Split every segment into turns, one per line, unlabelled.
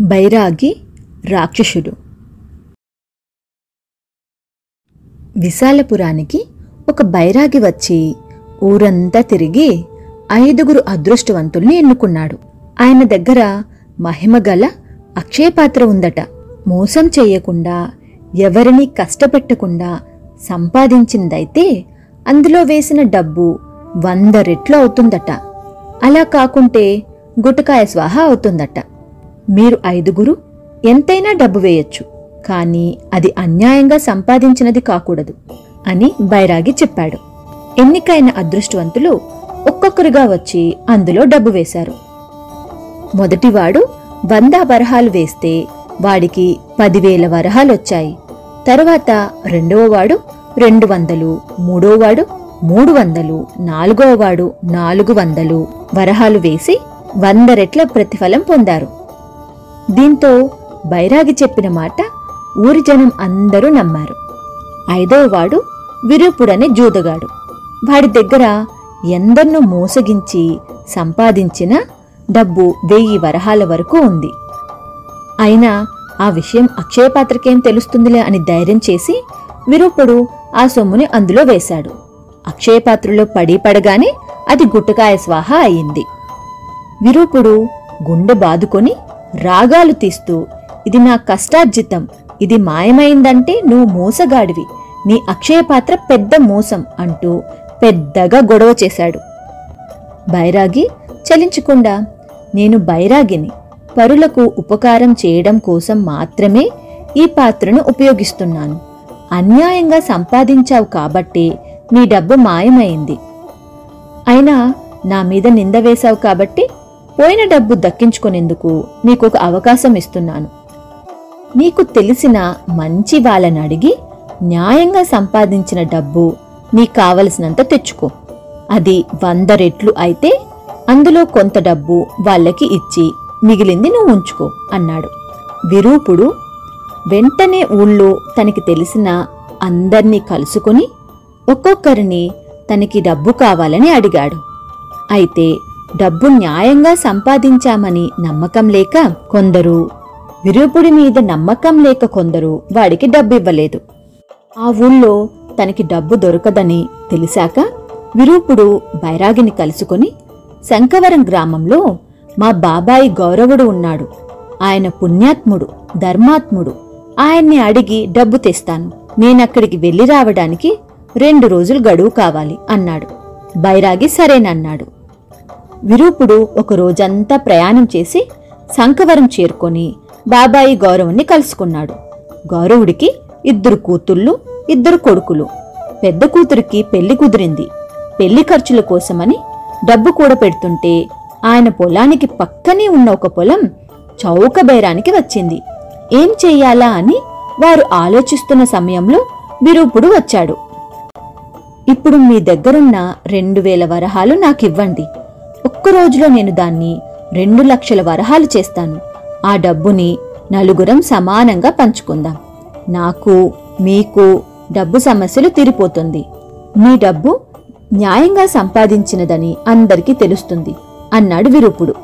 బైరాగి రాక్షసుడు. విశాలపురానికి ఒక బైరాగి వచ్చి ఊరంతా తిరిగి ఐదుగురు అదృష్టవంతుల్ని ఎన్నుకున్నాడు. ఆయన దగ్గర మహిమగల అక్షయపాత్ర ఉందట. మోసం చేయకుండా ఎవరిని కష్టపెట్టకుండా సంపాదించిందైతే అందులో వేసిన డబ్బు వంద రెట్లు అవుతుందట. అలా కాకుంటే గుటకాయ స్వాహ అవుతుందట. మీరు ఐదుగురు ఎంతైనా డబ్బు వేయొచ్చు కానీ అది అన్యాయంగా సంపాదించినది కాకూడదు అని బైరాగి చెప్పాడు. ఎన్నికైన అదృష్టవంతులు ఒక్కొక్కరుగా వచ్చి అందులో డబ్బు వేశారు. మొదటివాడు వంద వరహాలు వేస్తే వాడికి పదివేల వరహాలొచ్చాయి తరువాత రెండవవాడు రెండు వందలు మూడోవాడు మూడు వందలు నాలుగోవాడు నాలుగు వందలు వరహాలు వేసి వంద రెట్ల ప్రతిఫలం పొందారు. దీంతో బైరాగి చెప్పిన మాట ఊరి జనం అందరూ నమ్మారు. ఐదవవాడు విరూపుడనే జూదగాడు. వాడి దగ్గర ఎందరినో మోసగించి సంపాదించిన డబ్బు వెయ్యి వరహాల వరకు ఉంది. అయినా ఆ విషయం అక్షయపాత్రకేం తెలుస్తుందిలే అని ధైర్యం చేసి విరూపుడు ఆ సొమ్ముని అందులో వేశాడు. అక్షయపాత్రలో పడి పడగానే అది గుట్టకాయ స్వాహ అయింది. విరూపుడు గుండె బాదుకొని రాగాలు తీస్తూ ఇది నా కష్టార్జితం ఇది మాయమైందంటే నువ్వు మోసగాడివి నీ అక్షయపాత్ర పెద్ద మోసం అంటూ పెద్దగా గొడవ చేశాడు. బైరాగి చలించకుండా నేను బైరాగిని పరులకు ఉపకారం చేయడం కోసం మాత్రమే ఈ పాత్రను ఉపయోగిస్తున్నాను. అన్యాయంగా సంపాదించావు కాబట్టి నీ డబ్బు మాయమైంది. అయినా నా మీద నింద వేశావు కాబట్టి పోయిన డబ్బు దక్కించుకునేందుకు నీకొక అవకాశం ఇస్తున్నాను. నీకు తెలిసిన మంచి వాళ్ళని అడిగి న్యాయంగా సంపాదించిన డబ్బు నీకు కావలసినంత తెచ్చుకో. అది వంద రెట్లు అయితే అందులో కొంత డబ్బు వాళ్ళకి ఇచ్చి మిగిలింది నువ్వు ఉంచుకో అన్నాడు. విరూపుడు వెంటనే ఊళ్ళో తనకి తెలిసిన అందర్నీ కలుసుకుని ఒక్కొక్కరిని తనకి డబ్బు కావాలని అడిగాడు. అయితే డబ్బు న్యాయంగా సంపాదించామని నమ్మకం లేక కొందరు విరూపుడి మీద నమ్మకం లేక కొందరు వాడికి డబ్బు ఇవ్వలేదు ఆ ఊళ్ళో తనకి డబ్బు దొరకదని తెలిసాక విరూపుడు బైరాగిని కలుసుకొని శంకవరం గ్రామంలో మా బాబాయి గౌరవుడు ఉన్నాడు. ఆయన పుణ్యాత్ముడు ధర్మాత్ముడు. ఆయన్ని అడిగి డబ్బు తెస్తాను. నేనక్కడికి వెళ్ళి రావడానికి రెండు రోజులు గడువు కావాలి అన్నాడు. బైరాగి సరేనన్నాడు. విరూపుడు ఒక రోజంతా ప్రయాణం చేసి శంకవరం చేరుకొని బాబాయి గౌరవుని కలుసుకున్నాడు. గౌరవుడికి ఇద్దరు కూతుళ్ళు ఇద్దరు కొడుకులు. పెద్ద కూతురికి పెళ్ళి కుదిరింది. పెళ్ళి ఖర్చుల కోసమని డబ్బు కూడా పెడుతుంటే ఆయన పొలానికి పక్కనే ఉన్న ఒక పొలం చౌక బేరానికి వచ్చింది. ఏం చెయ్యాలా అని వారు ఆలోచిస్తున్న సమయంలో విరూపుడు వచ్చాడు. ఇప్పుడు మీ దగ్గరున్న రెండు వేల వరహాలు నాకివ్వండి. ఒక్క రోజులో నేను దాన్ని రెండు లక్షల వరహాలు చేస్తాను. ఆ డబ్బుని నలుగురం సమానంగా పంచుకుందాం. నాకు మీకు డబ్బు సమస్యలు తీరిపోతుంది. మీ డబ్బు న్యాయంగా సంపాదించినదని అందరికీ తెలుస్తుంది అన్నాడు విరూపుడు.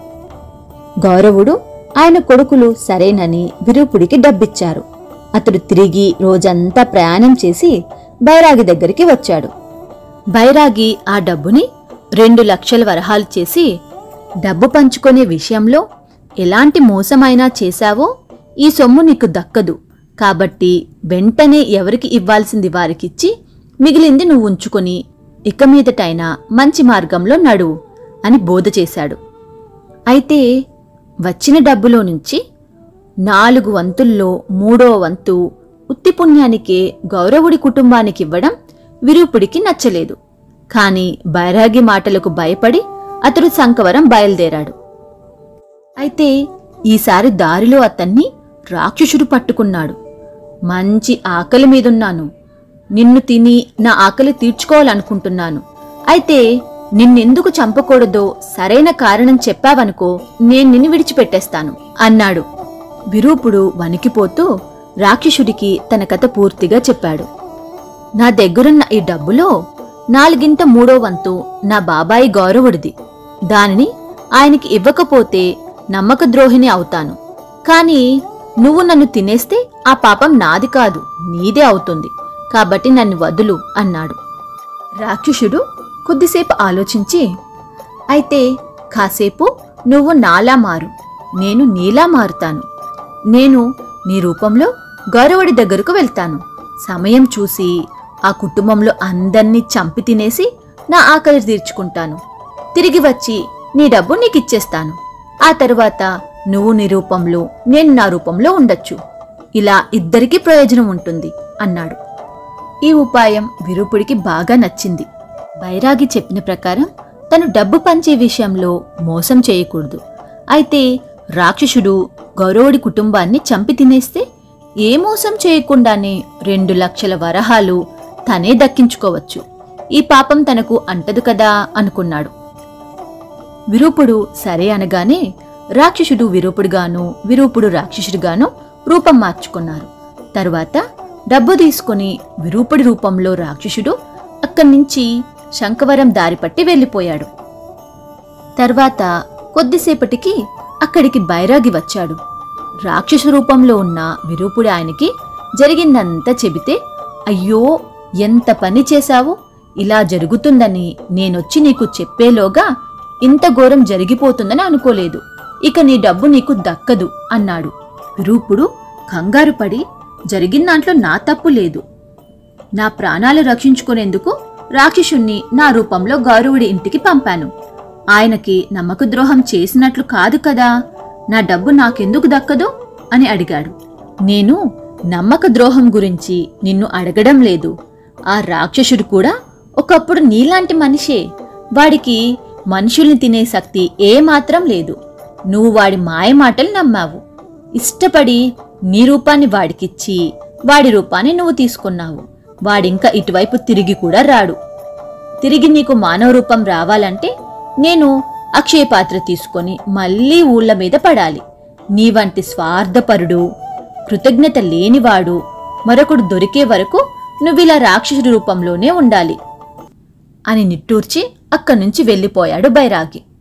గౌరవుడు ఆయన కొడుకులు సరేనని విరూపుడికి డబ్బిచ్చారు. అతడు తిరిగి రోజంతా ప్రయాణం చేసి బైరాగి దగ్గరికి వచ్చాడు. బైరాగి ఆ డబ్బుని రెండు లక్షల వరహాలు చేసి డబ్బు పంచుకునే విషయంలో ఎలాంటి మోసమైనా చేశావో ఈ సొమ్ము నీకు దక్కదు. కాబట్టి వెంటనే ఎవరికి ఇవ్వాల్సింది వారికిచ్చి మిగిలింది నువ్వు ఉంచుకొని ఇక మీదటైనా మంచి మార్గంలో నడువు అని బోధ చేశాడు. అయితే వచ్చిన డబ్బులో నుంచి నాలుగు వంతుల్లో మూడో వంతు ఉత్తిపుణ్యానికే గౌరవుడి కుటుంబానికి ఇవ్వడం విరూపుడికి నచ్చలేదు. కాని బైరాగి మాటలకు భయపడి అతడు శంకవరం బయలుదేరాడు. అయితే ఈసారి దారిలో అతన్ని రాక్షసుడు పట్టుకున్నాడు. మంచి ఆకలి మీదున్నాను. నిన్ను తిని నా ఆకలి తీర్చుకోవాలనుకుంటున్నాను. అయితే నిన్నెందుకు చంపకూడదో సరైన కారణం చెప్పావనుకో నేను నిన్ను విడిచిపెట్టేస్తాను అన్నాడు. విరూపుడు వణికిపోతూ రాక్షసుడికి తన కథ పూర్తిగా చెప్పాడు. నా దగ్గరున్న ఈ డబ్బులో నాలుగింట మూడో వంతు నా బాబాయి గౌరవుడిది. దానిని ఆయనకి ఇవ్వకపోతే నమ్మకద్రోహిని అవుతాను. కానీ నువ్వు నన్ను తినేస్తే ఆ పాపం నాది కాదు నీదే అవుతుంది. కాబట్టి నన్ను వదులు అన్నాడు. రాక్షసుడు కొద్దిసేపు ఆలోచించి అయితే కాసేపు నువ్వు నాలా మారు నేను నీలా మారుతాను. నేను నీ రూపంలో గౌరవుడి దగ్గరకు వెళ్తాను. సమయం చూసి ఆ కుటుంబంలో అందర్నీ చంపి తినేసి నా ఆకలి తీర్చుకుంటాను. తిరిగి వచ్చి నీ డబ్బు నీకిచ్చేస్తాను. ఆ తరువాత నువ్వు నీ రూపంలో నేను నా రూపంలో ఉండొచ్చు. ఇలా ఇద్దరికీ ప్రయోజనం ఉంటుంది అన్నాడు. ఈ ఉపాయం విరూపుడికి బాగా నచ్చింది. బైరాగి చెప్పిన ప్రకారం తను డబ్బు పంచే విషయంలో మోసం చేయకూడదు. అయితే రాక్షసుడు గౌరవుడి కుటుంబాన్ని చంపి తినేస్తే ఏ మోసం చేయకుండానే రెండు లక్షల వరహాలు తనే దక్కించుకోవచ్చు. ఈ పాపం తనకు అంటదు కదా అనుకున్నాడు. విరూపుడు సరే అనగానే రాక్షసుడు విరూపుడుగాను విరూపుడు రాక్షసుడిగాను రూపం మార్చుకున్నారు. తరువాత డబ్బు తీసుకుని విరూపుడి రూపంలో రాక్షసుడు అక్కడి నుంచి శంఖవరం దారిపట్టి వెళ్ళిపోయాడు. తర్వాత కొద్దిసేపటికి అక్కడికి బైరాగి వచ్చాడు. రాక్షసు రూపంలో ఉన్న విరూపుడు ఆయనకి జరిగిందంతా చెబితే అయ్యో ఎంత పని చేశావు? ఇలా జరుగుతుందని నేనొచ్చి నీకు చెప్పేలోగా ఇంత ఘోరం జరిగిపోతుందని అనుకోలేదు. ఇక నీ డబ్బు నీకు దక్కదు అన్నాడు. రూపుడు కంగారు పడి జరిగిన దాంట్లో నా తప్పు లేదు. నా ప్రాణాలు రక్షించుకునేందుకు రాక్షసుణ్ణి నా రూపంలో గౌరవుడి ఇంటికి పంపాను. ఆయనకి నమ్మక ద్రోహం చేసినట్లు కాదు కదా నా డబ్బు నాకెందుకు దక్కదు? అని అడిగాడు. నేను నమ్మక ద్రోహం గురించి నిన్ను అడగడం లేదు. ఆ రాక్షసుడు కూడా ఒకప్పుడు నీలాంటి మనిషే. వాడికి మనుషుల్ని తినే శక్తి ఏమాత్రం లేదు. నువ్వు వాడి మాయమాటలు నమ్మావు. ఇష్టపడి నీ రూపాన్ని వాడికిచ్చి వాడి రూపాన్ని నువ్వు తీసుకున్నావు. వాడింకా ఇటువైపు తిరిగి కూడా రాడు. తిరిగి నీకు మానవ రూపం రావాలంటే నేను అక్షయ పాత్ర తీసుకొని మళ్ళీ ఊళ్ళ మీద పడాలి. నీ వంటి స్వార్థపరుడు కృతజ్ఞత లేనివాడు మరొకడు దొరికే వరకు నువ్విలా రాక్షసుడి రూపంలోనే ఉండాలి. అని నిట్టూర్చి అక్కడి నుంచి వెళ్ళిపోయాడు బైరాగి.